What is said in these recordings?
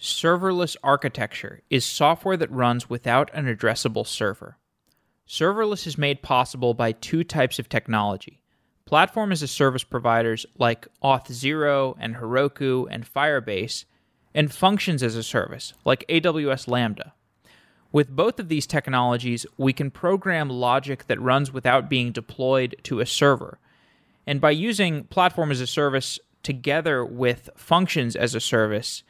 Serverless architecture is software that runs without an addressable server. Serverless is made possible by two types of technology platform as a service providers like Auth0 and Heroku and Firebase, and functions as a service like AWS Lambda. With both of these technologies, we can program logic that runs without being deployed to a server. And by using platform as a service together with functions as a service,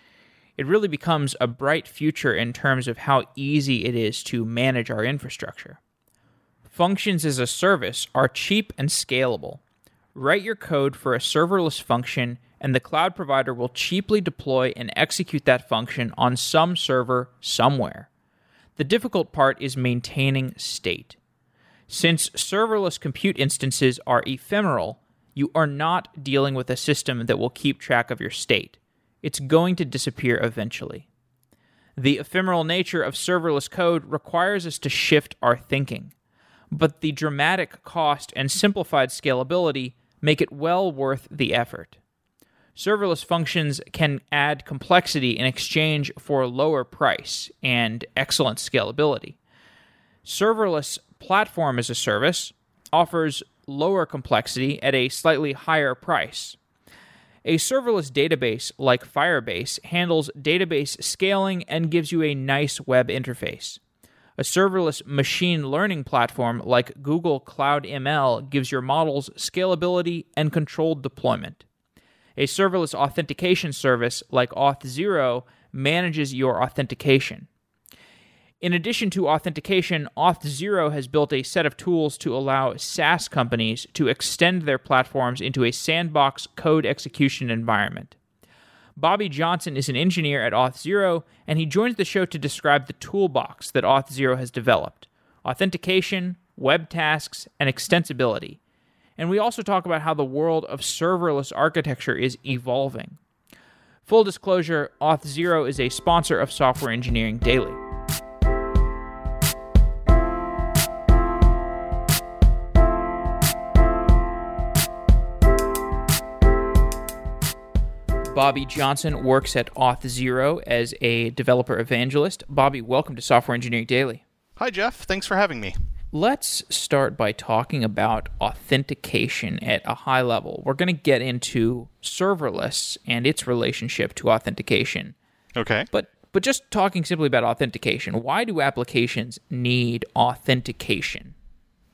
it really becomes a bright future in terms of how easy it is to manage our infrastructure. Functions as a service are cheap and scalable. Write your code for a serverless function, and the cloud provider will cheaply deploy and execute that function on some server somewhere. The difficult part is maintaining state. Since serverless compute instances are ephemeral, you are not dealing with a system that will keep track of your state it's going to disappear eventually. The ephemeral nature of serverless code requires us to shift our thinking, but the dramatic cost and simplified scalability make it well worth the effort. Serverless functions can add complexity in exchange for lower price and excellent scalability. Serverless platform as a service offers lower complexity at a slightly higher price. A serverless database like Firebase handles database scaling and gives you a nice web interface. A serverless machine learning platform like Google Cloud ML gives your models scalability and controlled deployment. A serverless authentication service like Auth0 manages your authentication. In addition to authentication, Auth0 has built a set of tools to allow SaaS companies to extend their platforms into a sandbox code execution environment. Bobby Johnson is an engineer at Auth0, and he joins the show to describe the toolbox that Auth0 has developed authentication, web tasks, and extensibility. And we also talk about how the world of serverless architecture is evolving. Full disclosure Auth0 is a sponsor of Software Engineering Daily. Bobby Johnson works at Auth0 as a developer evangelist. Bobby, welcome to Software Engineering Daily. Hi, Jeff. Thanks for having me. Let's start by talking about authentication at a high level. We're going to get into serverless and its relationship to authentication. Okay. But but just talking simply about authentication, why do applications need authentication?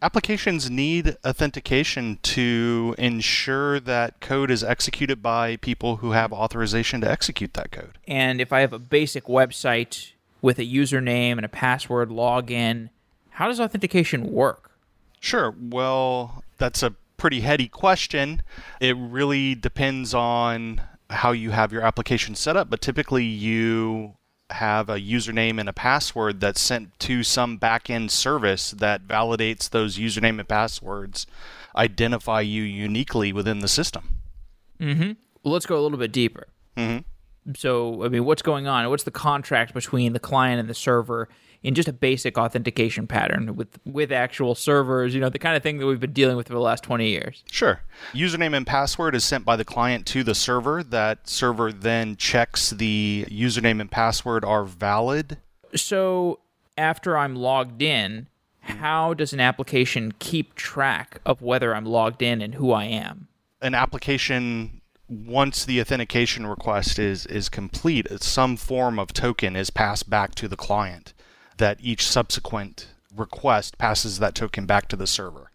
Applications need authentication to ensure that code is executed by people who have authorization to execute that code. And if I have a basic website with a username and a password login, how does authentication work? Sure. Well, that's a pretty heady question. It really depends on how you have your application set up, but typically you have a username and a password that's sent to some backend service that validates those username and passwords, identify you uniquely within the system. Mm-hmm. Well, let's go a little bit deeper. Mm-hmm. So, I mean, what's going on? What's the contract between the client and the server in just a basic authentication pattern with with actual servers, you know, the kind of thing that we've been dealing with for the last 20 years. Sure. Username and password is sent by the client to the server. That server then checks the username and password are valid. So, after I'm logged in, how does an application keep track of whether I'm logged in and who I am? An application once the authentication request is is complete, some form of token is passed back to the client that each subsequent request passes that token back to the server.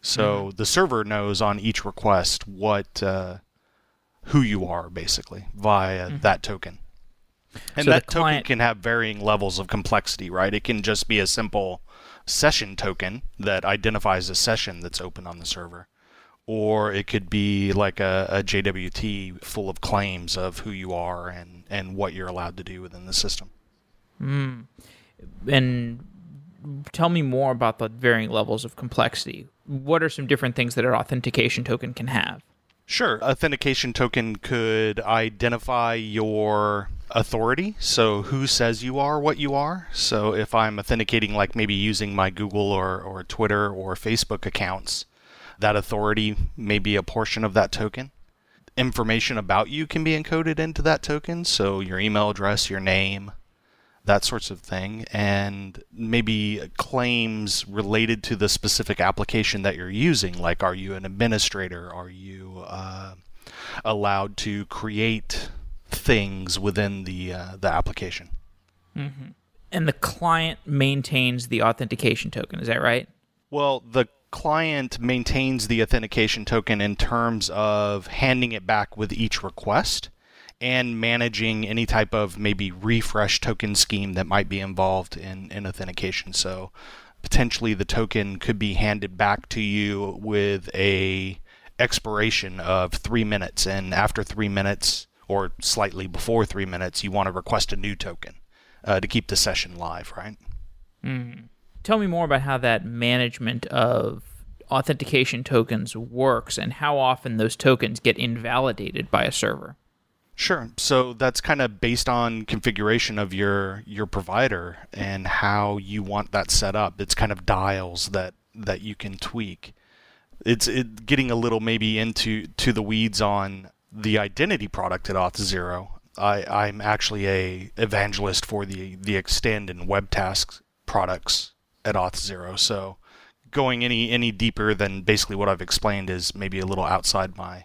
So mm-hmm. the server knows on each request what uh, who you are basically via mm-hmm. that token. And so that client... token can have varying levels of complexity, right? It can just be a simple session token that identifies a session that's open on the server. Or it could be like a, a JWT full of claims of who you are and, and what you're allowed to do within the system. Mm and tell me more about the varying levels of complexity. What are some different things that an authentication token can have? Sure. Authentication token could identify your authority. So, who says you are what you are? So, if I'm authenticating, like maybe using my Google or, or Twitter or Facebook accounts, that authority may be a portion of that token. information about you can be encoded into that token. So your email address, your name, that sorts of thing, and maybe claims related to the specific application that you're using. Like, are you an administrator? Are you uh, allowed to create things within the uh, the application? Mm-hmm. And the client maintains the authentication token. Is that right? Well, the client maintains the authentication token in terms of handing it back with each request and managing any type of maybe refresh token scheme that might be involved in, in authentication. So potentially the token could be handed back to you with a expiration of three minutes and after three minutes or slightly before three minutes you want to request a new token uh, to keep the session live right mm. Tell me more about how that management of authentication tokens works and how often those tokens get invalidated by a server Sure. So that's kind of based on configuration of your your provider and how you want that set up. It's kind of dials that that you can tweak. It's it, getting a little maybe into to the weeds on the identity product at Auth0. I, I'm actually a evangelist for the the extend and web tasks products at Auth0. So going any any deeper than basically what I've explained is maybe a little outside my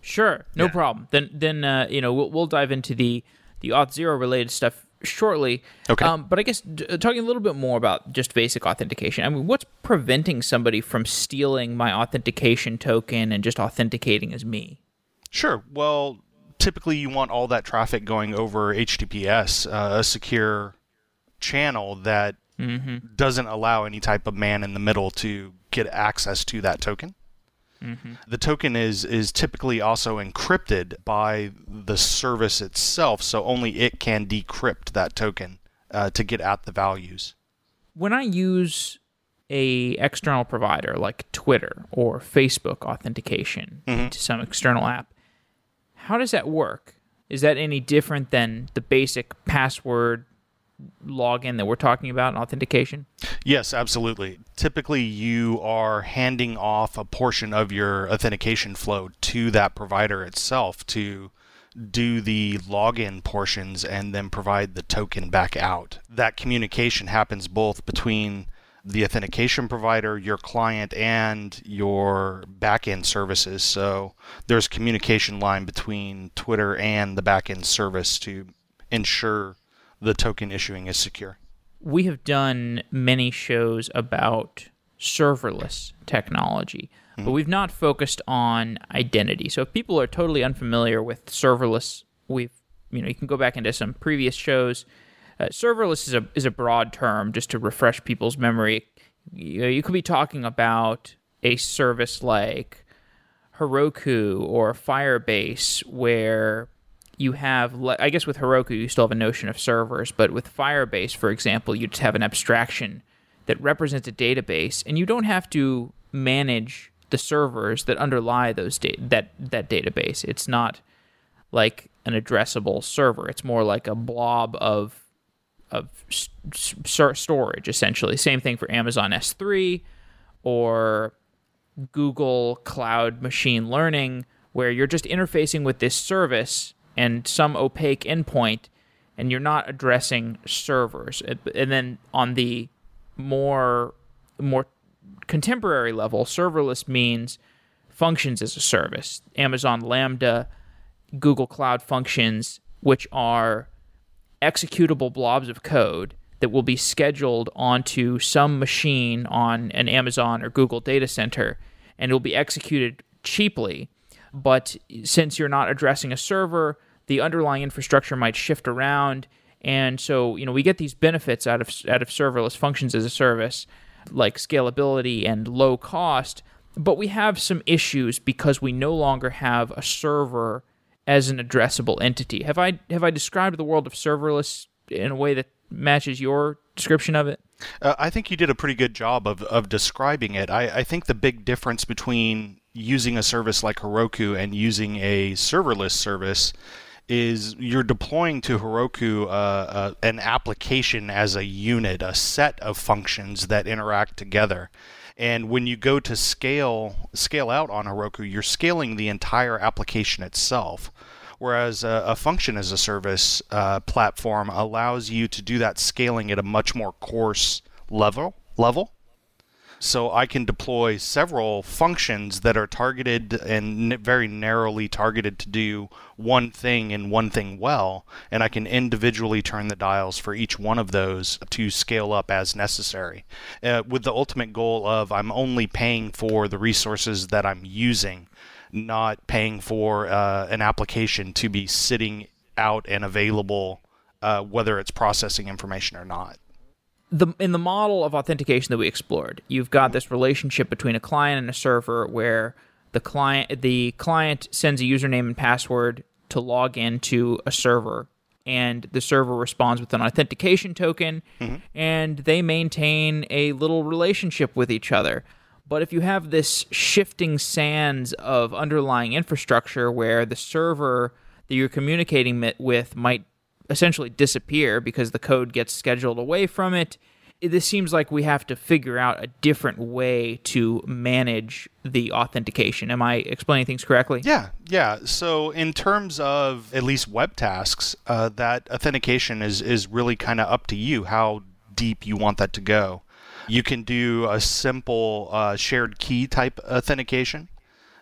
Sure, no yeah. problem. Then then uh, you know we'll, we'll dive into the the Auth0 related stuff shortly. Okay. Um, but I guess d- uh, talking a little bit more about just basic authentication. I mean, what's preventing somebody from stealing my authentication token and just authenticating as me? Sure. Well, typically you want all that traffic going over HTTPS, uh, a secure channel that mm-hmm. doesn't allow any type of man in the middle to get access to that token. Mm-hmm. The token is is typically also encrypted by the service itself, so only it can decrypt that token uh, to get at the values. When I use a external provider like Twitter or Facebook authentication mm-hmm. to some external app, how does that work? Is that any different than the basic password login that we're talking about authentication? Yes, absolutely. Typically, you are handing off a portion of your authentication flow to that provider itself to do the login portions and then provide the token back out. That communication happens both between the authentication provider, your client, and your backend services. So there's communication line between Twitter and the backend service to ensure the token issuing is secure. We have done many shows about serverless technology, mm-hmm. but we've not focused on identity. So if people are totally unfamiliar with serverless, we've you know you can go back into some previous shows. Uh, serverless is a is a broad term just to refresh people's memory. You, know, you could be talking about a service like Heroku or Firebase where you have, I guess with Heroku, you still have a notion of servers, but with Firebase, for example, you just have an abstraction that represents a database, and you don't have to manage the servers that underlie those da- that that database. It's not like an addressable server. It's more like a blob of of storage, essentially. Same thing for Amazon S3 or Google Cloud Machine Learning, where you're just interfacing with this service and some opaque endpoint, and you're not addressing servers. And then on the more more contemporary level, serverless means functions as a service. Amazon Lambda, Google Cloud Functions, which are executable blobs of code that will be scheduled onto some machine on an Amazon or Google data center and it will be executed cheaply. But since you're not addressing a server, the underlying infrastructure might shift around. And so, you know, we get these benefits out of out of serverless functions as a service, like scalability and low cost. But we have some issues because we no longer have a server as an addressable entity. Have I have I described the world of serverless in a way that matches your description of it? Uh, I think you did a pretty good job of, of describing it. I, I think the big difference between using a service like Heroku and using a serverless service is you're deploying to Heroku uh, uh, an application as a unit, a set of functions that interact together. And when you go to scale scale out on Heroku, you're scaling the entire application itself. Whereas a, a function as a service uh, platform allows you to do that scaling at a much more coarse level level. So I can deploy several functions that are targeted and very narrowly targeted to do one thing and one thing well, and I can individually turn the dials for each one of those to scale up as necessary, uh, with the ultimate goal of I'm only paying for the resources that I'm using, not paying for uh, an application to be sitting out and available, uh, whether it's processing information or not the in the model of authentication that we explored, you've got this relationship between a client and a server where the client the client sends a username and password to log into a server and the server responds with an authentication token mm-hmm. and they maintain a little relationship with each other. But if you have this shifting sands of underlying infrastructure where the server that you're communicating with might essentially disappear because the code gets scheduled away from it. This seems like we have to figure out a different way to manage the authentication. Am I explaining things correctly? Yeah, yeah. So in terms of at least web tasks, uh, that authentication is is really kind of up to you how deep you want that to go. You can do a simple uh, shared key type authentication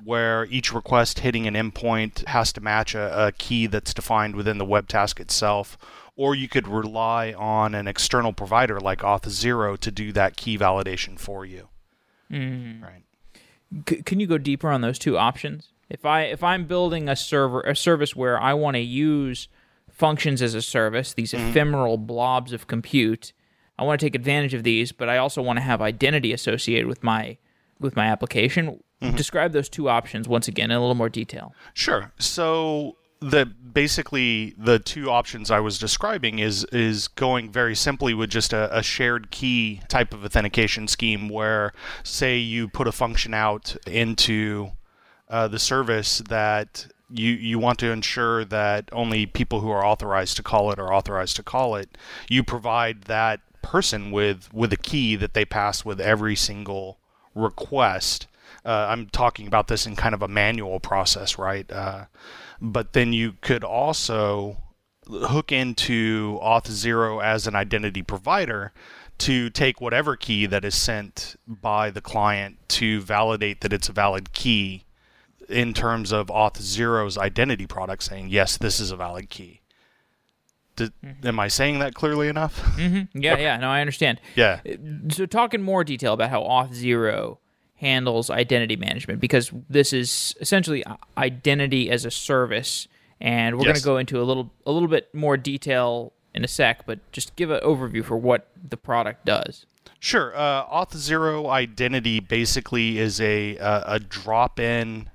where each request hitting an endpoint has to match a, a key that's defined within the web task itself or you could rely on an external provider like Auth0 to do that key validation for you. Mm. Right. C- can you go deeper on those two options? If I if I'm building a server a service where I want to use functions as a service, these mm-hmm. ephemeral blobs of compute, I want to take advantage of these, but I also want to have identity associated with my with my application. Mm-hmm. Describe those two options once again in a little more detail. Sure. So the basically the two options I was describing is is going very simply with just a, a, shared key type of authentication scheme where say you put a function out into uh, the service that you you want to ensure that only people who are authorized to call it are authorized to call it you provide that person with with a key that they pass with every single request uh, I'm talking about this in kind of a manual process, right? Uh, but then you could also hook into Auth0 as an identity provider to take whatever key that is sent by the client to validate that it's a valid key in terms of Auth0's identity product saying, yes, this is a valid key. Did, mm-hmm. Am I saying that clearly enough? Mm-hmm. Yeah, yeah, no, I understand. Yeah. So, talk in more detail about how Auth0 handles identity management because this is essentially identity as a service. And we're yes. going to go into a little a little bit more detail in a sec but just give an overview for what the product does. Sure. Uh, auth0 identity basically is a a, a drop-in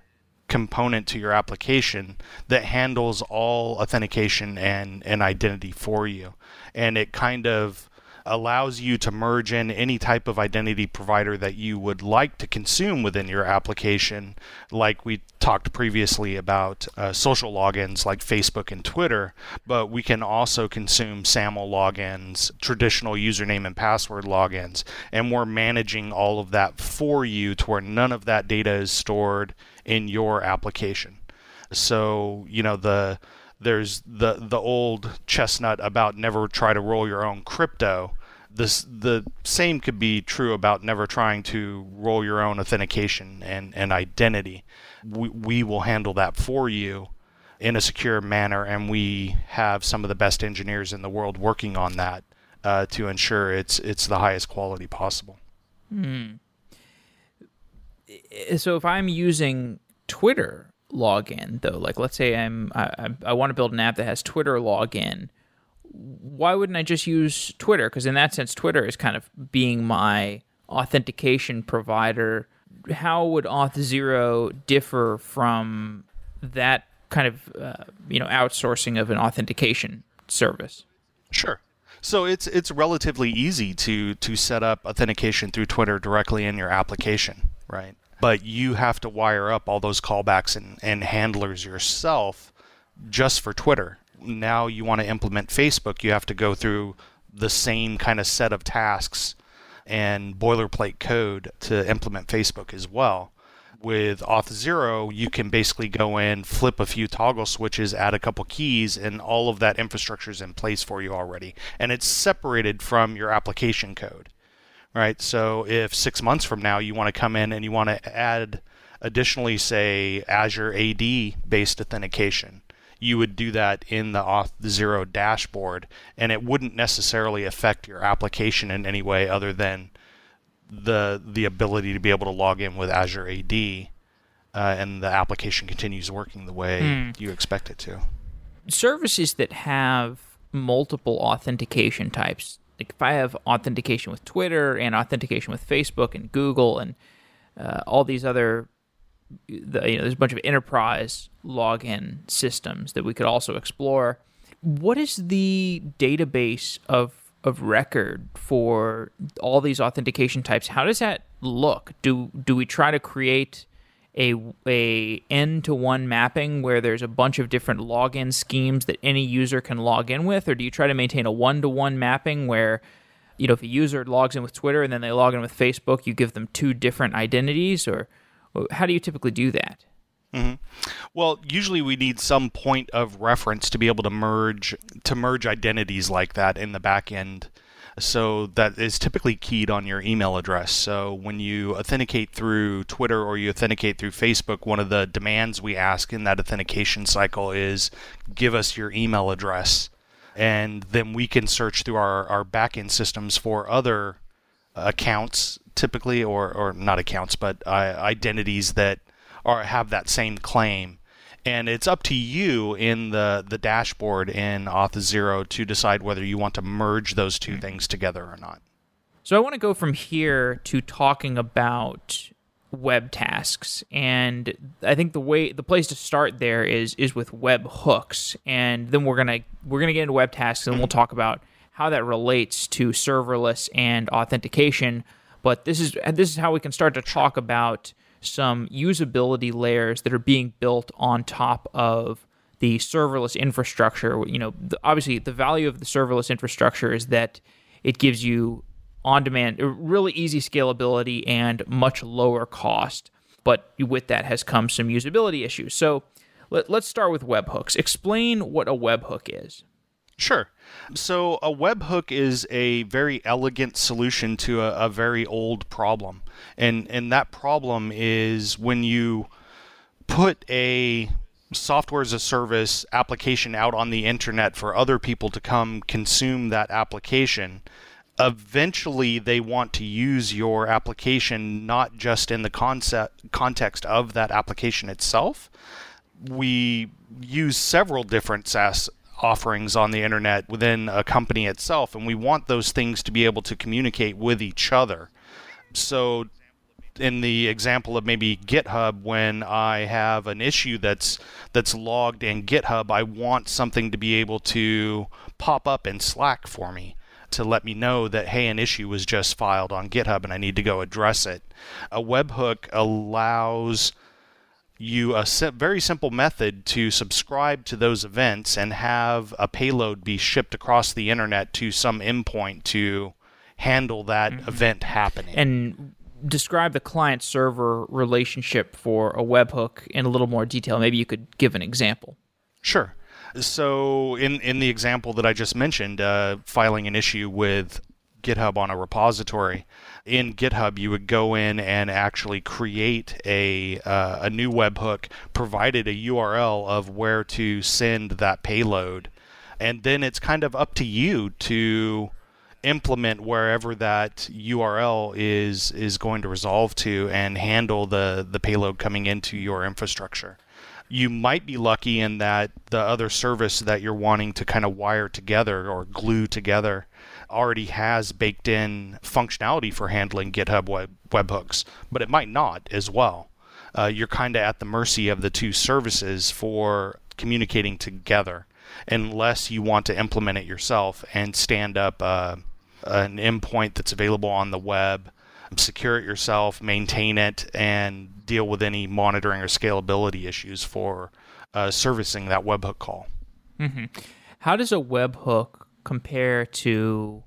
component to your application that handles all authentication and, and identity for you. And it kind of allows you to merge in any type of identity provider that you would like to consume within your application, like we talked previously about uh, social logins like Facebook and Twitter, but we can also consume SAML logins, traditional username and password logins, and we're managing all of that for you to where none of that data is stored in your application. So, you know, the there's the the old chestnut about never try to roll your own crypto. This the same could be true about never trying to roll your own authentication and, and identity. We, we will handle that for you in a secure manner, and we have some of the best engineers in the world working on that uh, to ensure it's it's the highest quality possible. Hmm. So if I'm using Twitter login though? Like, let's say I'm I, I want to build an app that has Twitter login. Why wouldn't I just use Twitter? Because in that sense, Twitter is kind of being my authentication provider. How would Auth0 differ from that kind of uh, you know outsourcing of an authentication service? Sure. So it's it's relatively easy to to set up authentication through Twitter directly in your application, right? but you have to wire up all those callbacks and, and handlers yourself just for Twitter. Now you want to implement Facebook, you have to go through the same kind of set of tasks and boilerplate code to implement Facebook as well. With Auth0, you can basically go in, flip a few toggle switches, add a couple keys, and all of that infrastructure is in place for you already. And it's separated from your application code, right? So if six months from now you want to come in and you want to add additionally, say, Azure AD based authentication, you would do that in the Auth0 dashboard, and it wouldn't necessarily affect your application in any way other than the the ability to be able to log in with Azure AD, uh, and the application continues working the way mm. you expect it to. Services that have multiple authentication types, like if I have authentication with Twitter and authentication with Facebook and Google and uh, all these other the, you know, there's a bunch of enterprise login systems that we could also explore. What is the database of of record for all these authentication types? How does that look? Do do we try to create a a n to one mapping where there's a bunch of different login schemes that any user can log in with, or do you try to maintain a one to one mapping where you know if a user logs in with Twitter and then they log in with Facebook, you give them two different identities, or how do you typically do that? Mm-hmm. Well, usually we need some point of reference to be able to merge to merge identities like that in the back end. So that is typically keyed on your email address. So when you authenticate through Twitter or you authenticate through Facebook, one of the demands we ask in that authentication cycle is give us your email address. And then we can search through our, our backend systems for other accounts typically, or or not accounts, but uh, identities that are have that same claim. And it's up to you in the, the dashboard in Auth0 to decide whether you want to merge those two things together or not. So I want to go from here to talking about web tasks and i think the way the place to start there is is with web hooks and then we're gonna we're gonna get into web tasks and we'll talk about how that relates to serverless and authentication but this is this is how we can start to talk about some usability layers that are being built on top of the serverless infrastructure. You know, the, obviously the value of the serverless infrastructure is that it gives you on-demand, uh, really easy scalability and much lower cost. But with that has come some usability issues. So let, us start with webhooks. Explain what a webhook is. Sure. So a webhook is a very elegant solution to a, a, very old problem. And and that problem is when you put a software as a service application out on the internet for other people to come consume that application, eventually they want to use your application not just in the concept context of that application itself. We use several different SaaS offerings on the internet within a company itself, and we want those things to be able to communicate with each other. So, in the example of maybe GitHub, when I have an issue that's that's logged in GitHub, I want something to be able to pop up in Slack for me to let me know that hey, an issue was just filed on GitHub and I need to go address it. A webhook allows you a very simple method to subscribe to those events and have a payload be shipped across the internet to some endpoint to handle that mm-hmm. event happening. And describe the client server relationship for a webhook in a little more detail. Maybe you could give an example. Sure. So, in, in the example that I just mentioned, uh, filing an issue with GitHub on a repository, in GitHub, you would go in and actually create a uh, a new webhook, provided a URL of where to send that payload, and then it's kind of up to you to implement wherever that URL is is going to resolve to and handle the the payload coming into your infrastructure. You might be lucky in that the other service that you're wanting to kind of wire together or glue together already has baked in functionality for handling GitHub web, webhooks, but it might not as well. Uh, you're kind of at the mercy of the two services for communicating together unless you want to implement it yourself and stand up uh, an endpoint that's available on the web, secure it yourself, maintain it, and deal with any monitoring or scalability issues for uh, servicing that webhook call. Mm-hmm. How does a webhook compare to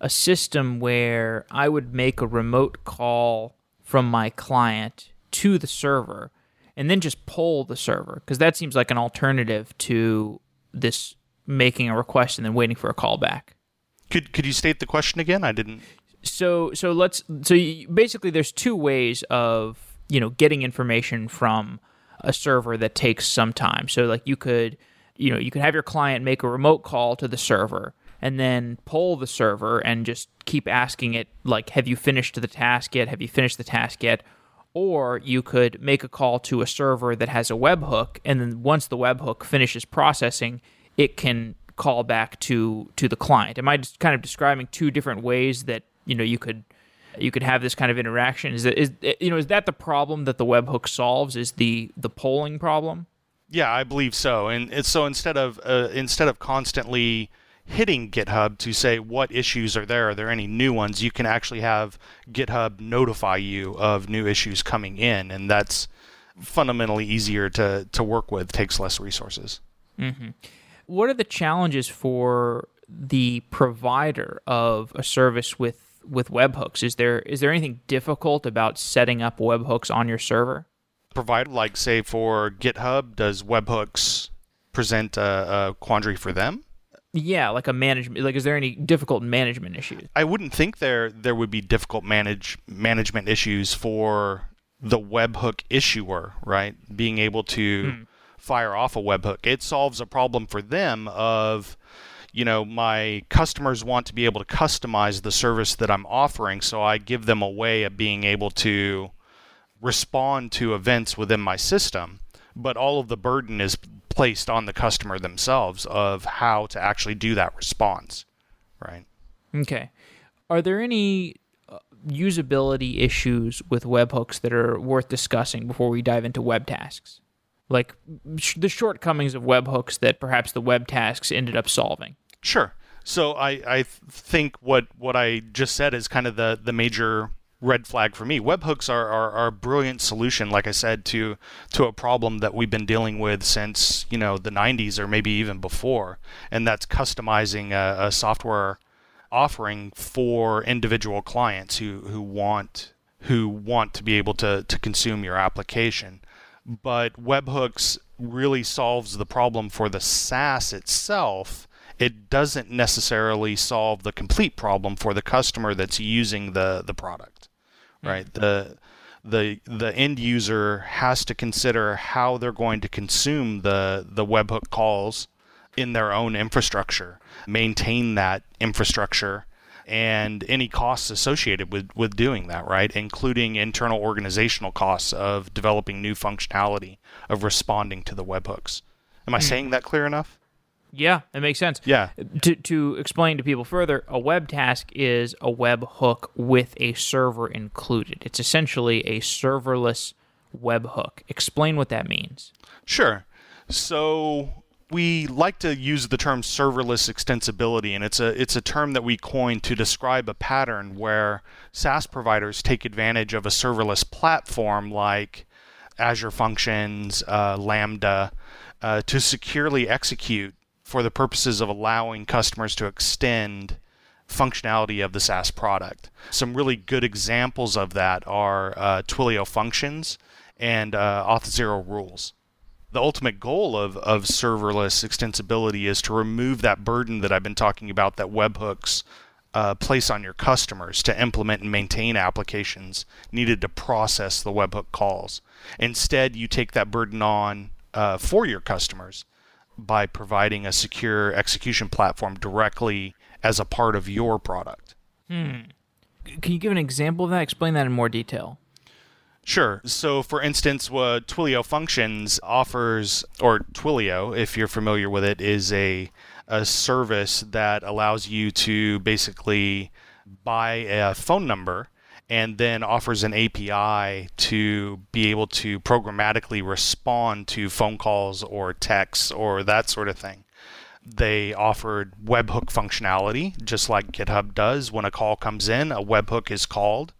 a system where I would make a remote call from my client to the server and then just pull the server because that seems like an alternative to this making a request and then waiting for a call back. Could could you state the question again? I didn't. So so let's so you, basically there's two ways of you know getting information from a server that takes some time. So like you could you know you could have your client make a remote call to the server and then poll the server and just keep asking it like have you finished the task yet? Have you finished the task yet? Or you could make a call to a server that has a webhook and then once the webhook finishes processing it can call back to to the client. Am i just kind of describing two different ways that you know you could you could have this kind of interaction? Is that is you know is that the problem that the webhook solves is the the polling problem? Yeah i believe so. And so instead of uh, instead of constantly hitting GitHub to say what issues are there. Are there any new ones? You can actually have GitHub notify you of new issues coming in, and that's fundamentally easier to, to work with, takes less resources. Mm-hmm. What are the challenges for the provider of a service with with webhooks? Is there is there anything difficult about setting up webhooks on your server? Provider, like say for GitHub, does webhooks present a, a quandary for them? Yeah, like a management. Like, is there any difficult management issues? I wouldn't think there there would be difficult manage management issues for the webhook issuer, right? Being able to hmm. fire off a webhook. It solves a problem for them of you know, my customers want to be able to customize the service that I'm offering, so I give them a way of being able to respond to events within my system. But all of the burden is placed on the customer themselves of how to actually do that response, right? Okay. Are there any uh, usability issues with webhooks that are worth discussing before we dive into web tasks? Like sh- the shortcomings of webhooks that perhaps the web tasks ended up solving? Sure. So I, I think what, what I just said is kind of the, the major red flag for me. Webhooks are, are, are, a brilliant solution, like I said, to to a problem that we've been dealing with since you know the 90s or maybe even before, and that's customizing a, a software offering for individual clients who, who want who want to be able to, to consume your application. But webhooks really solves the problem for the SaaS itself it doesn't necessarily solve the complete problem for the customer that's using the the product right? The the the end user has to consider how they're going to consume the the webhook calls in their own infrastructure, maintain that infrastructure and any costs associated with, with doing that, right? Including internal organizational costs of developing new functionality, of responding to the webhooks. Am I mm. saying that clear enough? Yeah, it makes sense. Yeah. To, to explain to people further, a web task is a web hook with a server included. It's essentially a serverless web hook. Explain what that means. Sure. So we like to use the term serverless extensibility, and it's a it's a term that we coined to describe a pattern where SaaS providers take advantage of a serverless platform like Azure Functions, uh, Lambda, uh, to securely execute for the purposes of allowing customers to extend functionality of the SaaS product. Some really good examples of that are uh, Twilio functions and uh, Auth0 rules. The ultimate goal of, of serverless extensibility is to remove that burden that I've been talking about that webhooks uh, place on your customers to implement and maintain applications needed to process the webhook calls. Instead, you take that burden on uh, for your customers by providing a secure execution platform directly as a part of your product. Hmm. Can you give an example of that? Explain that in more detail. Sure. So, for instance, what Twilio Functions offers, or Twilio, if you're familiar with it, is a, a service that allows you to basically buy a phone number and then offers an API to be able to programmatically respond to phone calls or texts or that sort of thing. They offered webhook functionality, just like GitHub does. When a call comes in, a webhook is called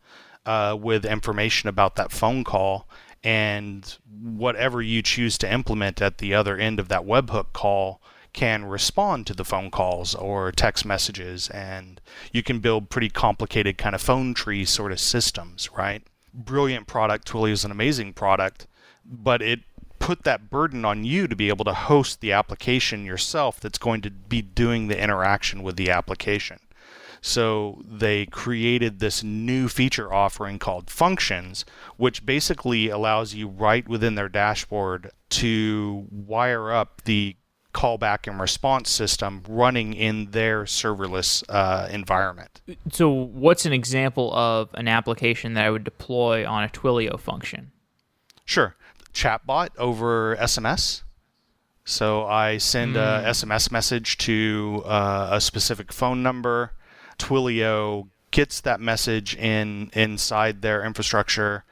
uh, with information about that phone call, and whatever you choose to implement at the other end of that webhook call can respond to the phone calls or text messages and you can build pretty complicated kind of phone tree sort of systems, right? Brilliant product. Twilio is an amazing product, but it put that burden on you to be able to host the application yourself that's going to be doing the interaction with the application. So they created this new feature offering called Functions, which basically allows you right within their dashboard to wire up the callback and response system running in their serverless uh, environment. So, what's an example of an application that I would deploy on a Twilio function? Sure. Chatbot over SMS. So I send mm. a SMS message to uh, a specific phone number. Twilio gets that message in inside their infrastructure,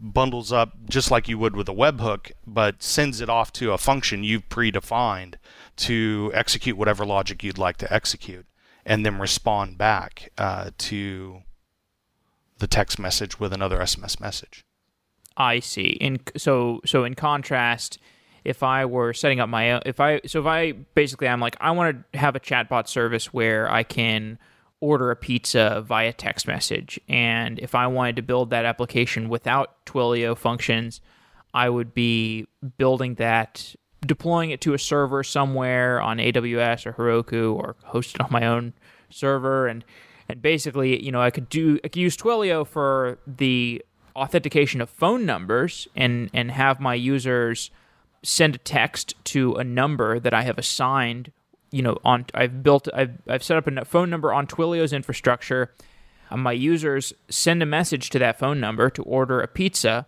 bundles up just like you would with a webhook, but sends it off to a function you've predefined to execute whatever logic you'd like to execute, and then respond back uh, to the text message with another SMS message. I see. In so so in contrast, if I were setting up my if I so if I basically I'm like I want to have a chatbot service where I can order a pizza via text message. And if I wanted to build that application without Twilio functions, I would be building that, deploying it to a server somewhere on AWS or Heroku or hosted on my own server. And and basically, you know, I could do I could use Twilio for the authentication of phone numbers and and have my users send a text to a number that I have assigned you know, on I've built I've I've set up a phone number on Twilio's infrastructure. Uh, my users send a message to that phone number to order a pizza,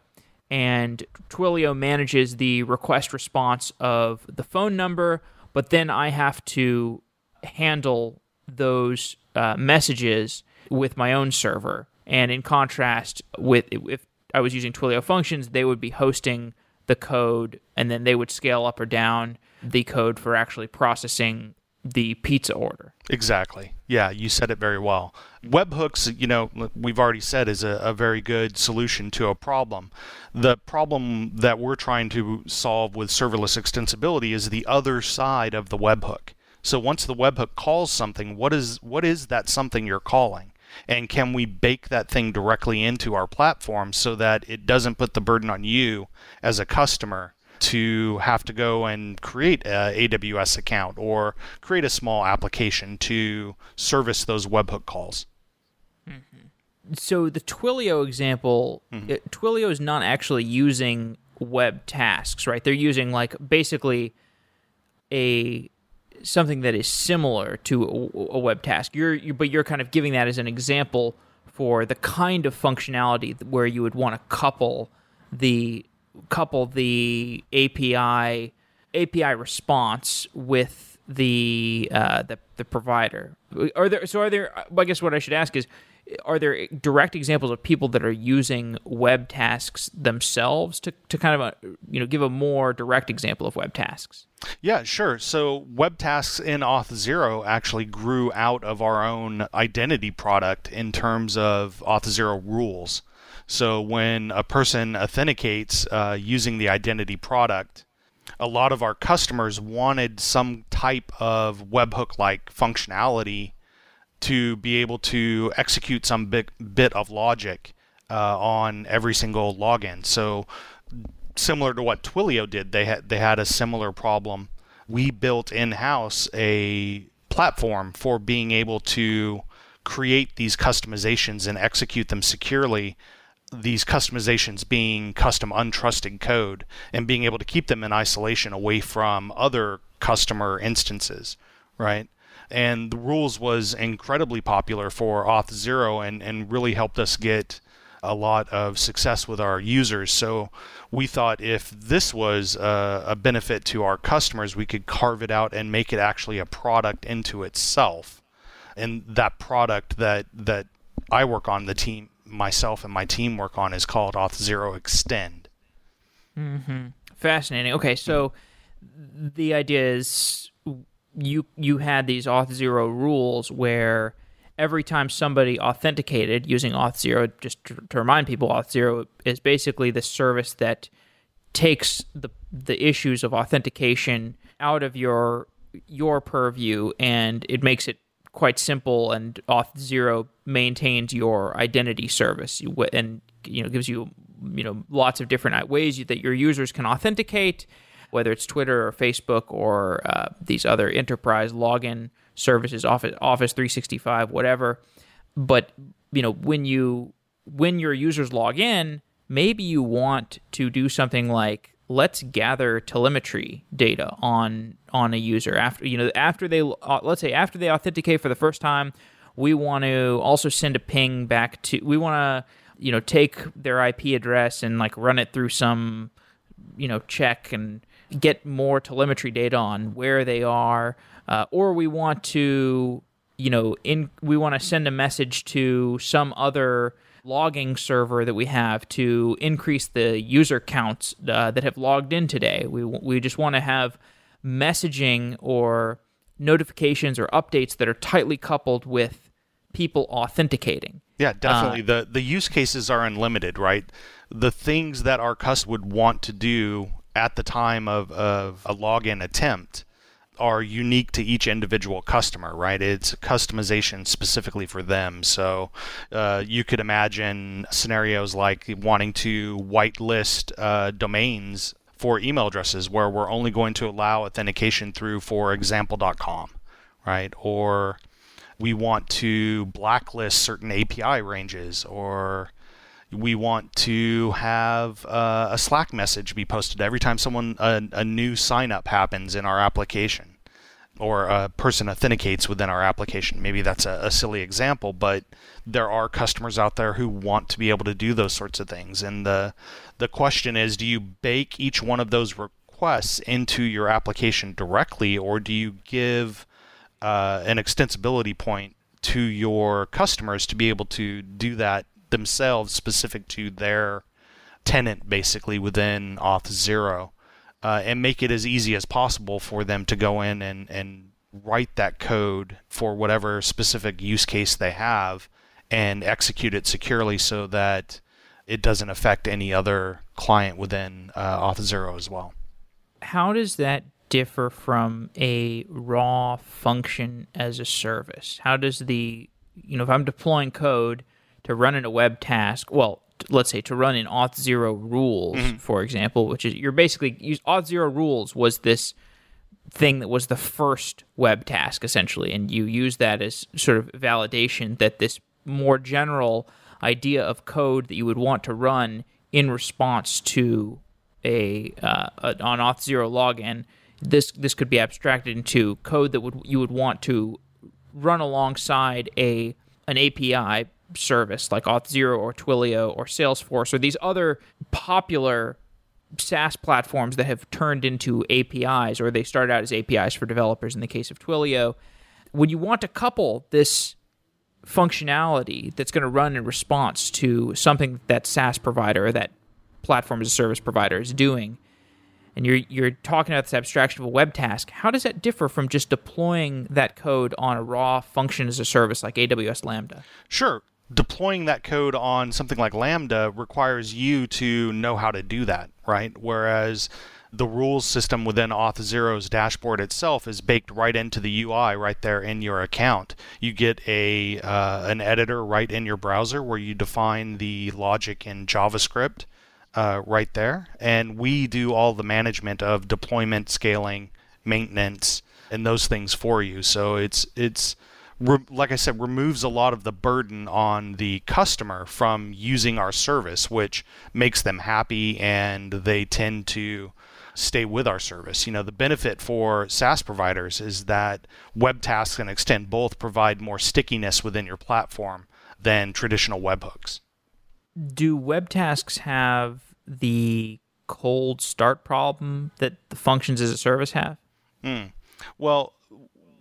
and Twilio manages the request response of the phone number. But then I have to handle those uh, messages with my own server. And in contrast, with if I was using Twilio functions, they would be hosting the code, and then they would scale up or down the code for actually processing the pizza order. Exactly. Yeah, you said it very well. Webhooks, you know, we've already said is a, a, very good solution to a problem. The problem that we're trying to solve with serverless extensibility is the other side of the webhook. So once the webhook calls something, what is what is that something you're calling? And can we bake that thing directly into our platform so that it doesn't put the burden on you as a customer to have to go and create a AWS account or create a small application to service those webhook calls. Mm-hmm. So the Twilio example, mm-hmm. it, Twilio is not actually using web tasks, right? They're using like basically a something that is similar to a, a web task. You're, you, but you're kind of giving that as an example for the kind of functionality where you would want to couple the couple the API API response with the uh, the the provider. Are there so are there? I guess what I should ask is, are there direct examples of people that are using web tasks themselves to, to kind of a, uh, you know give a more direct example of web tasks? Yeah, sure. So web tasks in Auth0 actually grew out of our own identity product in terms of Auth0 rules. So when a person authenticates uh, using the identity product, a lot of our customers wanted some type of webhook like functionality to be able to execute some big bit of logic uh, on every single login. So similar to what Twilio did, they had they had a similar problem. We built in-house a platform for being able to create these customizations and execute them securely these customizations being custom untrusted code and being able to keep them in isolation away from other customer instances, right? And the rules was incredibly popular for Auth0 and, and really helped us get a lot of success with our users. So we thought if this was a, a benefit to our customers, we could carve it out and make it actually a product into itself. And that product that that I work on the team myself and my team work on is called Auth0 Extend. Mm-hmm. Fascinating. Okay, so the idea is you you had these Auth0 rules where every time somebody authenticated using Auth0, just to, to remind people, Auth0 is basically the service that takes the the issues of authentication out of your your purview and it makes it quite simple and Auth0 maintains your identity service. And you know gives you you know lots of different ways that your users can authenticate whether it's Twitter or Facebook or uh, these other enterprise login services office office 365 whatever. But you know when you when your users log in maybe you want to do something like let's gather telemetry data on on a user after you know after they uh, let's say after they authenticate for the first time we want to also send a ping back to we want to you know take their IP address and like run it through some you know check and get more telemetry data on where they are uh, or we want to you know in we want to send a message to some other logging server that we have to increase the user counts uh, that have logged in today. We, we just want to have messaging or notifications or updates that are tightly coupled with people authenticating. Yeah, definitely. Uh, the the use cases are unlimited, right? The things that our customer would want to do at the time of, of a login attempt are unique to each individual customer, right? It's customization specifically for them. So uh, you could imagine scenarios like wanting to whitelist uh, domains for email addresses where we're only going to allow authentication through, for example.com, right? Or we want to blacklist certain API ranges or we want to have uh, a Slack message be posted every time someone a, a new sign up happens in our application or a person authenticates within our application. Maybe that's a, a, silly example, but there are customers out there who want to be able to do those sorts of things. And the the question is, do you bake each one of those requests into your application directly, or do you give uh, an extensibility point to your customers to be able to do that themselves specific to their tenant basically within Auth0 uh, and make it as easy as possible for them to go in and, and write that code for whatever specific use case they have and execute it securely so that it doesn't affect any other client within uh, Auth0 as well. How does that differ from a raw function as a service? How does the, you know, if I'm deploying code, to run in a web task, well, let's say to run in Auth0 rules, mm-hmm. for example, which is you're basically use Auth0 rules was this thing that was the first web task essentially, and you use that as sort of validation that this more general idea of code that you would want to run in response to a, uh, a on Auth0 login. This this could be abstracted into code that would you would want to run alongside a an API service like Auth0 or Twilio or Salesforce or these other popular SaaS platforms that have turned into APIs or they started out as APIs for developers in the case of Twilio. When you want to couple this functionality that's going to run in response to something that SaaS provider or that platform as a service provider is doing, and you're you're talking about this abstraction of a web task, how does that differ from just deploying that code on a raw function as a service like AWS Lambda? Sure deploying that code on something like Lambda requires you to know how to do that, right? Whereas the rules system within Auth0's dashboard itself is baked right into the UI right there in your account. You get a uh, an editor right in your browser where you define the logic in JavaScript uh, right there, and we do all the management of deployment, scaling, maintenance, and those things for you. So it's it's re- like I said, removes a lot of the burden on the customer from using our service, which makes them happy and they tend to stay with our service. You know, the benefit for SaaS providers is that web tasks and extend both provide more stickiness within your platform than traditional webhooks. Do web tasks have the cold start problem that the functions as a service have? Mm. Well,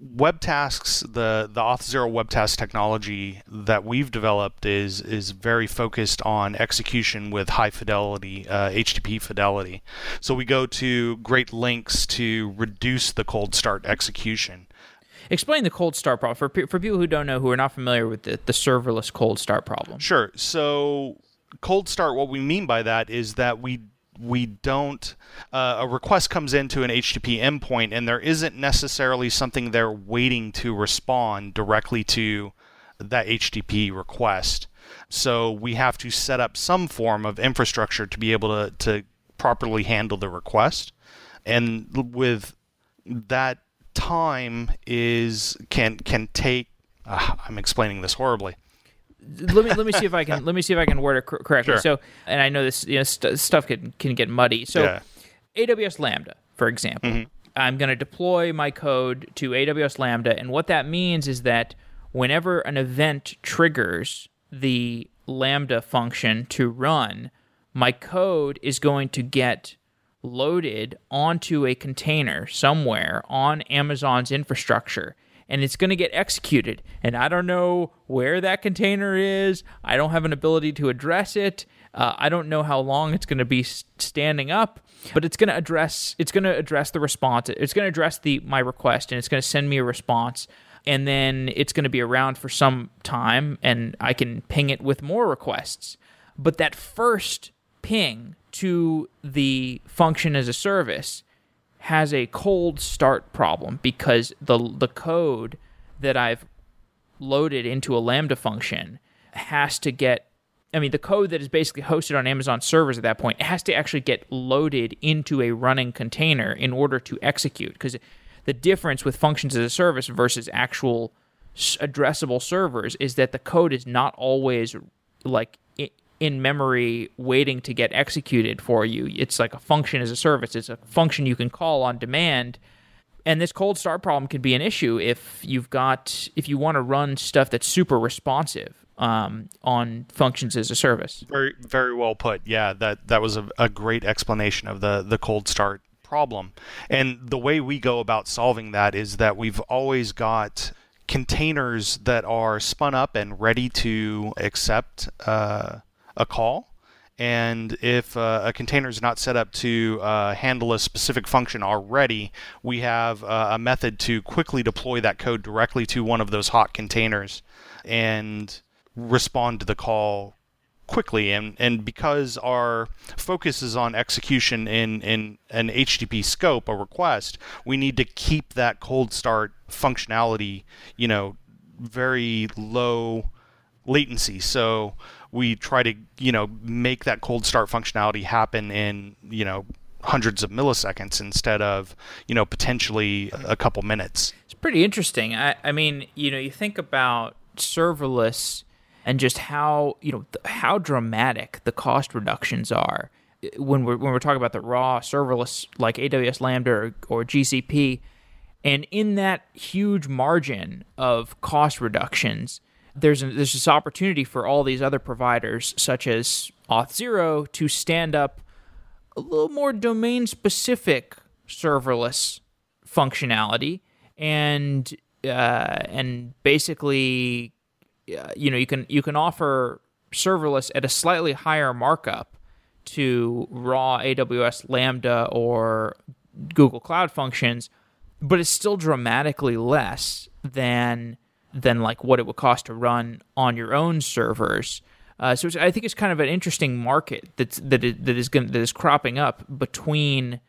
web tasks, the the Auth0 web task technology that we've developed is is very focused on execution with high fidelity, uh, HTTP fidelity. So we go to great lengths to reduce the cold start execution. Explain the cold start problem for for people who don't know, who are not familiar with the, the serverless cold start problem. Sure. So cold start, what we mean by that is that we we don't uh, a request comes into an HTTP endpoint and there isn't necessarily something there waiting to respond directly to that HTTP request. So we have to set up some form of infrastructure to be able to, to properly handle the request. And with that time is can can take uh, I'm explaining this horribly let me let me see if I can let me see if I can word it cor- correctly. Sure. So, and I know this you know, st- stuff can can get muddy. So, Yeah. AWS Lambda, for example, Mm-hmm. I'm going to deploy my code to AWS Lambda, and what that means is that whenever an event triggers the Lambda function to run, my code is going to get loaded onto a container somewhere on Amazon's infrastructure and it's going to get executed. And I don't know where that container is. I don't have an ability to address it. Uh, I don't know how long it's going to be standing up, but it's going to address it's going to address the response. It's going to address the my request and it's going to send me a response. And then it's going to be around for some time and I can ping it with more requests. But that first ping to the function as a service has a cold start problem because the the code that I've loaded into a lambda function has to get I mean the code that is basically hosted on Amazon servers at that point has to actually get loaded into a running container in order to execute. Because the difference with functions as a service versus actual addressable servers is that the code is not always like in memory waiting to get executed for you. It's like a function as a service. It's a function you can call on demand. And this cold start problem can be an issue if you've got if you want to run stuff that's super responsive um, on functions as a service. Very, very well put. Yeah, that that was a, a great explanation of the the cold start problem. And the way we go about solving that is that we've always got containers that are spun up and ready to accept uh, a call. And if uh, a container is not set up to uh, handle a specific function already, we have uh, a method to quickly deploy that code directly to one of those hot containers and respond to the call quickly and and because our focus is on execution in in an HTTP scope a request we need to keep that cold start functionality you know very low latency. So we try to you know make that cold start functionality happen in you know hundreds of milliseconds instead of you know potentially a couple minutes. It's pretty interesting. I, I mean, you know, you think about serverless and just how you know th- how dramatic the cost reductions are. Uh, when we're when we're talking about the raw serverless like AWS Lambda or, or GCP, and in that huge margin of cost reductions, there's there's this opportunity for all these other providers such as Auth0 to stand up a little more domain specific serverless functionality and uh, and basically uh, you know you can you can offer serverless at a slightly higher markup to raw AWS Lambda or Google Cloud Functions, but it's still dramatically less than than like what it would cost to run on your own servers. Uh, so it's, I think it's kind of an interesting market that's that is, that is going that is cropping up between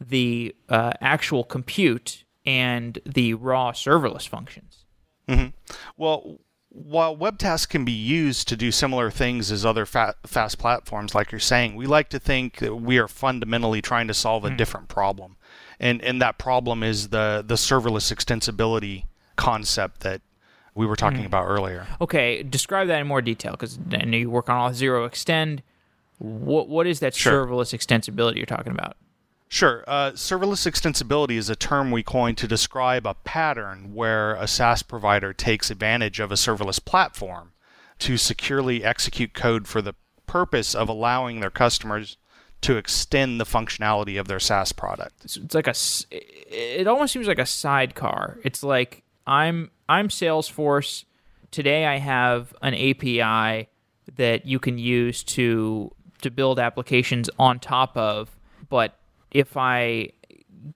the uh, actual compute and the raw serverless functions. Well, while WebTask can be used to do similar things as other fa- FaaS platforms, like you're saying, we like to think that we are fundamentally trying to solve a different problem, and and that problem is the the serverless extensibility concept that we were talking about earlier. Okay, describe that in more detail because I know you work on Auth0 Extend. What what is that Sure. serverless extensibility you're talking about? Sure. Uh, serverless extensibility is a term we coined to describe a pattern where a SaaS provider takes advantage of a serverless platform to securely execute code for the purpose of allowing their customers to extend the functionality of their SaaS product. It's, like a it almost seems like a sidecar. It's like I'm I'm Salesforce. Today I have an API that you can use to to build applications on top of, but if I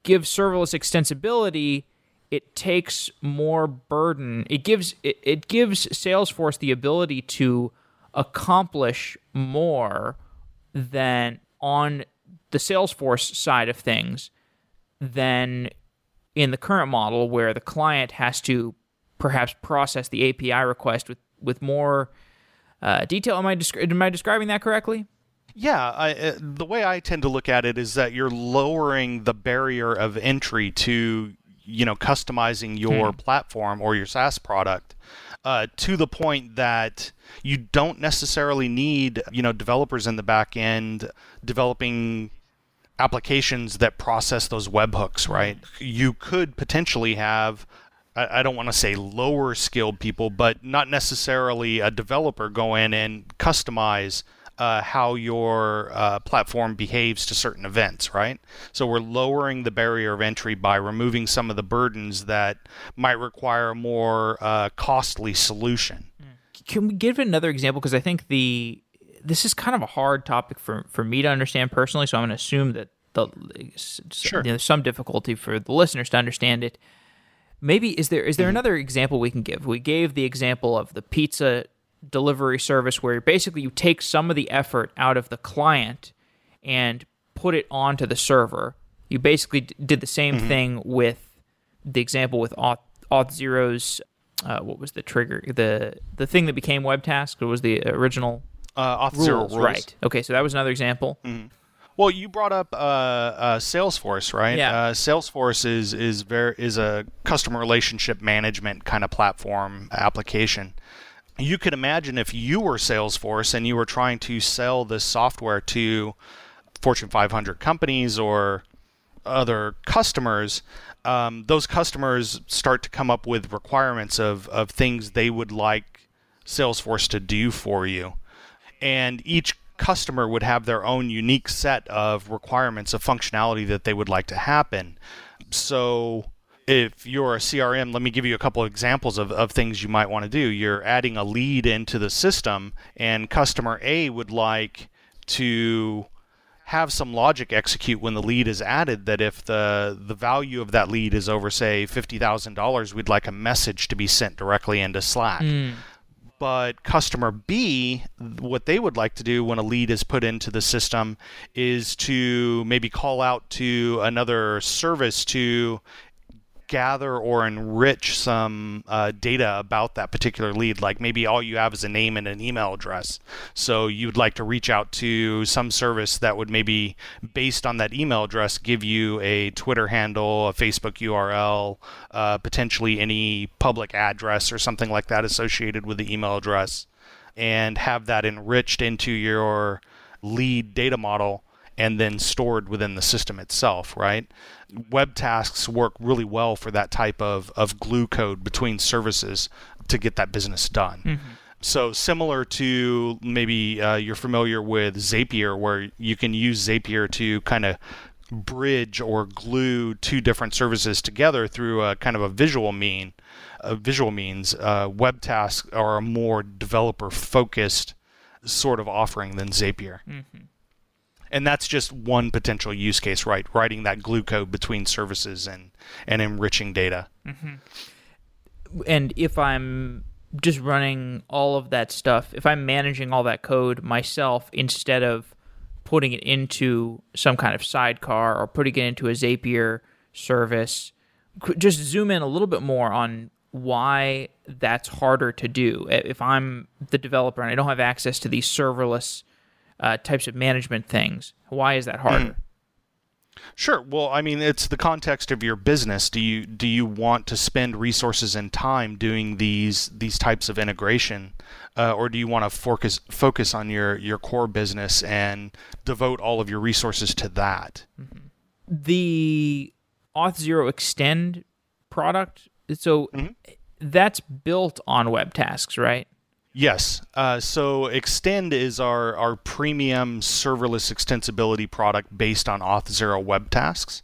give serverless extensibility, it takes more burden. It gives it, it gives Salesforce the ability to accomplish more than on the Salesforce side of things than in the current model where the client has to perhaps process the API request with with more uh, detail. Am I descri- am I describing that correctly? Yeah, I, uh, the way I tend to look at it is that you're lowering the barrier of entry to you know customizing your Hmm. platform or your SaaS product uh, to the point that you don't necessarily need you know developers in the back end developing applications that process those webhooks, right? You could potentially have I I don't want to say lower skilled people, but not necessarily a developer go in and customize uh, how your uh, platform behaves to certain events, right? So we're lowering the barrier of entry by removing some of the burdens that might require a more uh, costly solution. Can we give another example? Because I think the this is kind of a hard topic for for me to understand personally. So I'm going to assume that the Sure. there's some difficulty for the listeners to understand it. Maybe is there is there another example we can give? We gave the example of the pizza delivery service where basically you take some of the effort out of the client and put it onto the server. You basically d- did the same thing with the example with Auth, Auth0's. Uh, what was the trigger? The the thing that became WebTask. It was the original Uh, Auth rules, Zero rules. right? Okay, so that was another example. Well, you brought up uh, uh, Salesforce, right? Yeah. Uh, Salesforce is is very is a customer relationship management kind of platform application. You could imagine if you were Salesforce and you were trying to sell this software to Fortune 500 companies or other customers, um, those customers start to come up with requirements of, of things they would like Salesforce to do for you. And each customer would have their own unique set of requirements of functionality that they would like to happen. So if you're a CRM, let me give you a couple of examples of, of things you might want to do. You're adding a lead into the system, and customer A would like to have some logic execute when the lead is added that if the the value of that lead is over say $50,000 we'd like a message to be sent directly into Slack. Hmm. But customer B, what they would like to do when a lead is put into the system is to maybe call out to another service to gather or enrich some uh, data about that particular lead. Like maybe all you have is a name and an email address. So you'd like to reach out to some service that would maybe, based on that email address, give you a Twitter handle, a Facebook URL, uh, potentially any public address or something like that associated with the email address, and have that enriched into your lead data model and then stored within the system itself, right? Web tasks work really well for that type of, of glue code between services to get that business done. So similar to maybe uh, you're familiar with Zapier, where you can use Zapier to kind of bridge or glue two different services together through a kind of a visual mean, a visual means. Uh, web tasks are a more developer focused sort of offering than Zapier. And that's just one potential use case, right? Writing that glue code between services and, and enriching data. Mm-hmm. and if I'm just running all of that stuff, if I'm managing all that code myself instead of putting it into some kind of sidecar or putting it into a Zapier service, just zoom in a little bit more on why that's harder to do. If I'm the developer and I don't have access to these serverless uh, types of management things, why is that harder? Sure. Well, I mean, it's the context of your business. Do you do you want to spend resources and time doing these these types of integration, uh, or do you want to focus focus on your your core business and devote all of your resources to that? the Auth0 Extend product, so that's built on web tasks, right? Yes. Uh, so Extend is our, our premium serverless extensibility product based on Auth0 web tasks.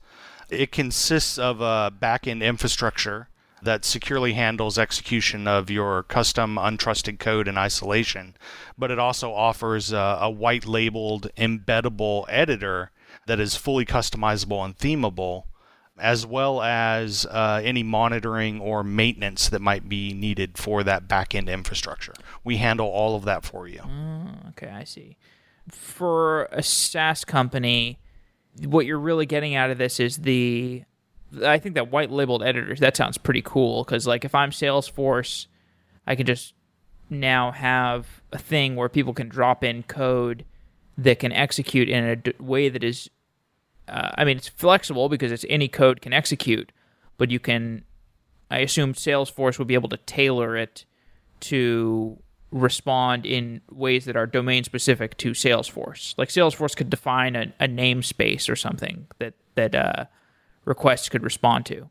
It consists of a backend infrastructure that securely handles execution of your custom untrusted code in isolation, but it also offers a, a white labeled embeddable editor that is fully customizable and themable as well as uh, any monitoring or maintenance that might be needed for that backend infrastructure. We handle all of that for you. Okay, I see. For a SaaS company, what you're really getting out of this is the I think that white labeled editors that sounds pretty cool because like if I'm Salesforce, I can just now have a thing where people can drop in code that can execute in a d- way that is, uh, I mean, it's flexible because it's any code can execute, but you can, I assume Salesforce would be able to tailor it to respond in ways that are domain specific to Salesforce. Like Salesforce could define a, a namespace or something that that uh, requests could respond to.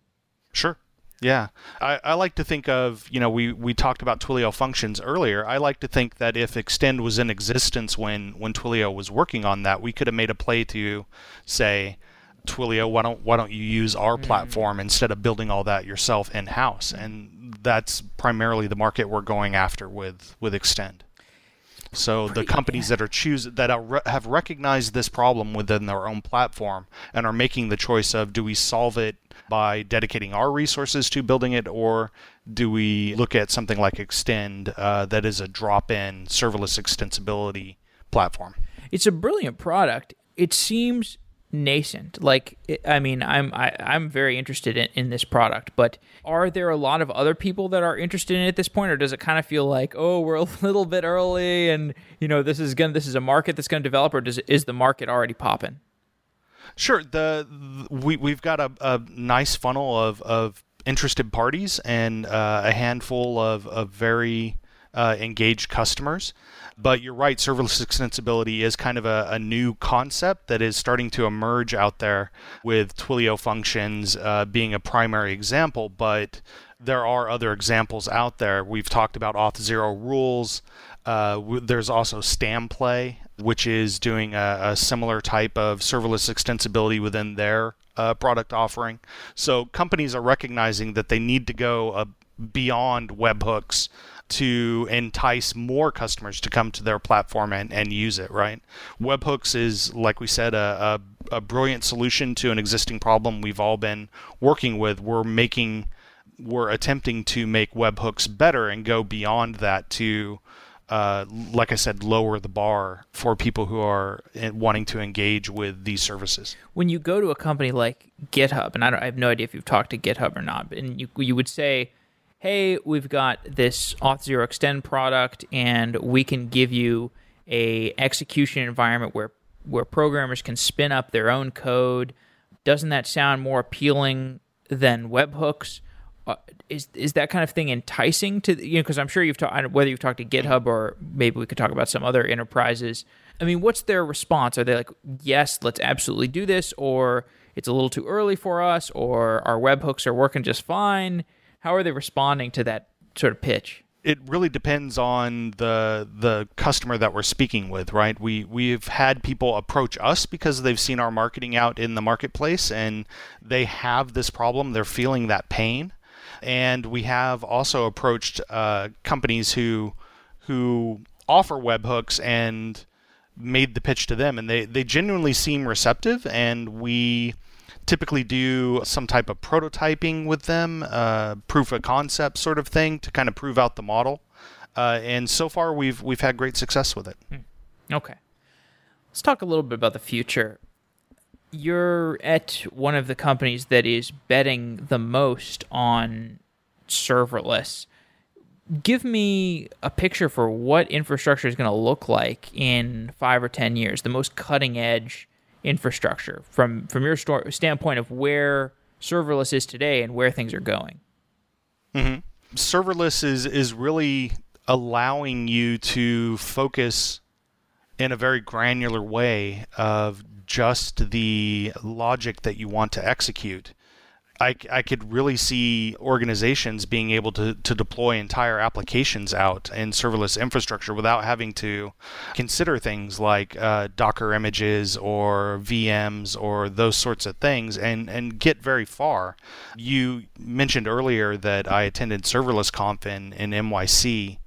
Sure. Yeah, I, I, like to think of, you know, we, we talked about Twilio functions earlier. I like to think that if Extend was in existence when, when Twilio was working on that, we could have made a play to say, Twilio, why don't why don't you use our mm. platform instead of building all that yourself in house? And that's primarily the market we're going after with with Extend. So the companies that are choose that are, have recognized this problem within their own platform and are making the choice of do we solve it by dedicating our resources to building it, or do we look at something like Extend uh, that is a drop-in serverless extensibility platform? It's a brilliant product. It seems nascent. Like, I mean, I'm I, am i am very interested in, in this product, but are there a lot of other people that are interested in it at this point, or does it kind of feel like, oh, we're a little bit early, and you know, this is gonna this is a market that's gonna develop, or does is the market already popping? Sure. The, we we've got a, a nice funnel of of interested parties and uh, a handful of of very uh, engaged customers. But you're right, serverless extensibility is kind of a, a, new concept that is starting to emerge out there with Twilio functions uh, being a primary example. But there are other examples out there. We've talked about Auth0 rules. Uh, there's also Stamplay, which is doing a, a, similar type of serverless extensibility within their uh, product offering. So companies are recognizing that they need to go uh, beyond webhooks to entice more customers to come to their platform and, and use it, right? Webhooks is, like we said, a, a, a brilliant solution to an existing problem we've all been working with. We're making, we're attempting to make webhooks better and go beyond that to uh, like I said, lower the bar for people who are wanting to engage with these services. When you go to a company like GitHub, and I, I have no idea if you've talked to GitHub or not, and you you would say, hey, we've got this Auth0 Extend product, and we can give you a execution environment where where programmers can spin up their own code. Doesn't that sound more appealing than webhooks? Uh, is is that kind of thing enticing to you know? Because I'm sure you've talked whether you've talked to GitHub or maybe we could talk about some other enterprises. I mean, what's their response? Are they like, yes, let's absolutely do this, or it's a little too early for us, or our webhooks are working just fine? How are they responding to that sort of pitch? It really depends on the the customer that we're speaking with, right? We we've had people approach us because they've seen our marketing out in the marketplace and they have this problem, they're feeling that pain. And we have also approached uh, companies who who offer webhooks and made the pitch to them and they, they genuinely seem receptive and we typically do some type of prototyping with them, uh, proof of concept sort of thing to kind of prove out the model. Uh, and so far, we've we've had great success with it. Hmm. Okay, let's talk a little bit about the future. You're at one of the companies that is betting the most on serverless. Give me a picture for what infrastructure is going to look like in five or ten years. The most cutting edge infrastructure from from your standpoint of where serverless is today and where things are going. Mm-hmm. Serverless is is really allowing you to focus in a very granular way of just the logic that you want to execute. I, I could really see organizations being able to, to deploy entire applications out in serverless infrastructure without having to consider things like uh, Docker images or VMs or those sorts of things and, and get very far. You mentioned earlier that I attended Serverless Conf in, in NYC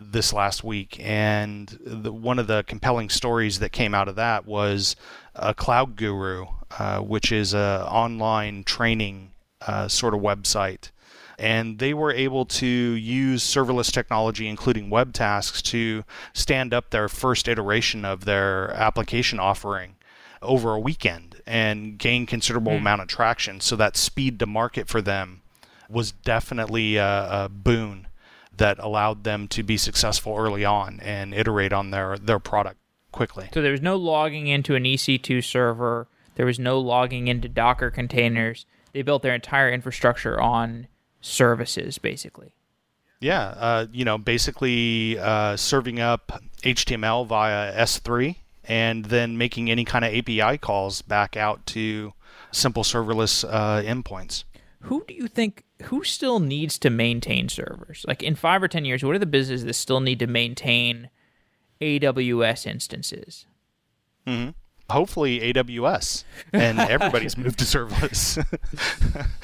this last week, and the, one of the compelling stories that came out of that was a cloud guru, uh, which is a online training uh, sort of website. And they were able to use serverless technology, including web tasks, to stand up their first iteration of their application offering over a weekend. and gain considerable amount of traction. So that speed to market for them was definitely a, a boon that allowed them to be successful early on and iterate on their their product quickly. So there was no logging into an EC2 server. There was no logging into Docker containers. They built their entire infrastructure on services, basically. Yeah, uh, you know, basically uh, serving up HTML via S3 and then making any kind of API calls back out to simple serverless uh, endpoints. Who do you think who still needs to maintain servers? Like in five or ten years, what are the businesses that still need to maintain AWS instances? Mm-hmm. Hopefully AWS and everybody's moved to serverless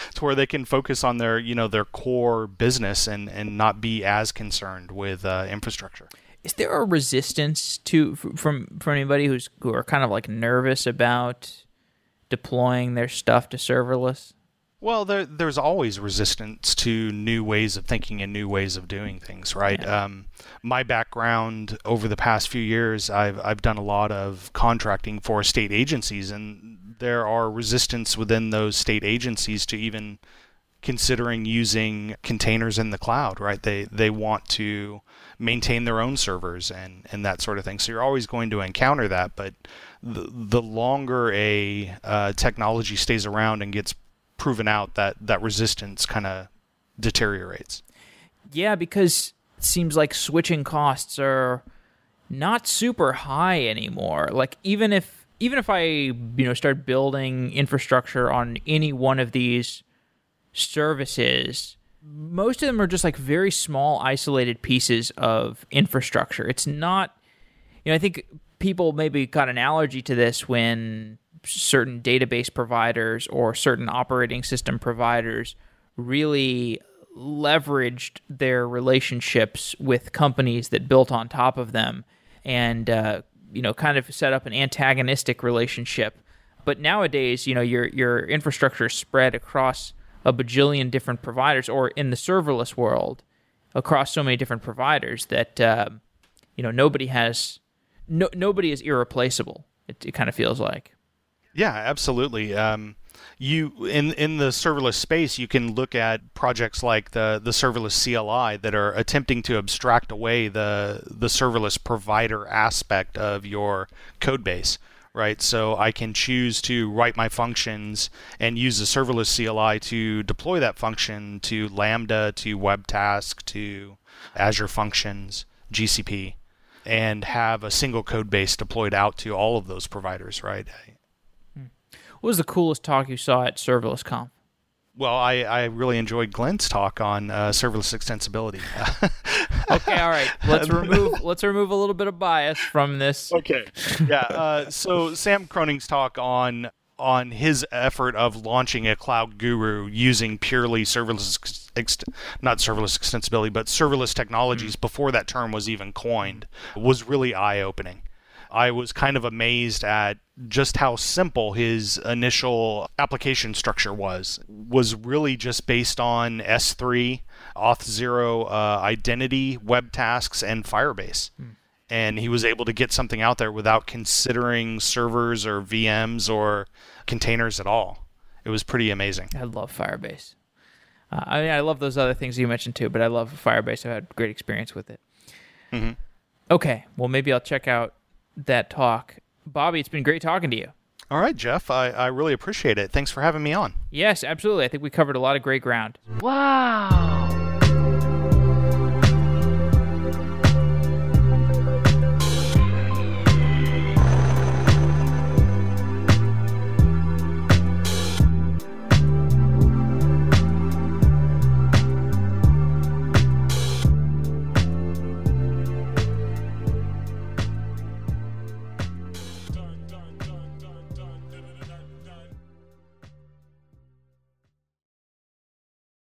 to where they can focus on their you know their core business and and not be as concerned with uh, infrastructure. Is there a resistance to from from anybody who's who are kind of like nervous about deploying their stuff to serverless? Well, there, there's always resistance to new ways of thinking and new ways of doing things, right? Yeah. Um, my background over the past few years, I've I've done a lot of contracting for state agencies, and there are resistance within those state agencies to even considering using containers in the cloud, right? They they want to maintain their own servers and and that sort of thing. So you're always going to encounter that, but the the longer a uh, technology stays around and gets proven out that that resistance kind of deteriorates. Yeah, because it seems like switching costs are not super high anymore. Like even if even if I, you know, start building infrastructure on any one of these services, most of them are just like very small isolated pieces of infrastructure. It's not you know, I think people maybe got an allergy to this when certain database providers or certain operating system providers really leveraged their relationships with companies that built on top of them and uh, you know kind of set up an antagonistic relationship. But nowadays you know your your infrastructure is spread across a bajillion different providers or in the serverless world across so many different providers that uh, you know nobody has no, nobody is irreplaceable it, it kind of feels like yeah, absolutely. Um, you in in the serverless space, you can look at projects like the the serverless CLI that are attempting to abstract away the the serverless provider aspect of your code base. Right, so I can choose to write my functions and use the serverless CLI to deploy that function to Lambda, to Webtask, to Azure Functions, GCP, and have a single code base deployed out to all of those providers. Right, what was the coolest talk you saw at Serverless Conf? Well, I, I really enjoyed Glenn's talk on uh, serverless extensibility. okay, all right. Let's remove let's remove a little bit of bias from this. Okay. Yeah. Uh, so Sam Croning's talk on on his effort of launching a cloud guru using purely serverless ex- not serverless extensibility but serverless technologies mm. before that term was even coined was really eye opening. I was kind of amazed at just how simple his initial application structure was. Was really just based on S3, Auth0 uh, identity, web tasks, and Firebase. Hmm. And he was able to get something out there without considering servers or VMs or containers at all. It was pretty amazing. I love Firebase. Uh, I mean, I love those other things you mentioned too, but I love Firebase. I've had great experience with it. Mm-hmm. Okay, well, maybe I'll check out that talk. Bobby, it's been great talking to you. All right, Jeff. I, I really appreciate it. Thanks for having me on. Yes, absolutely. I think we covered a lot of great ground. Wow.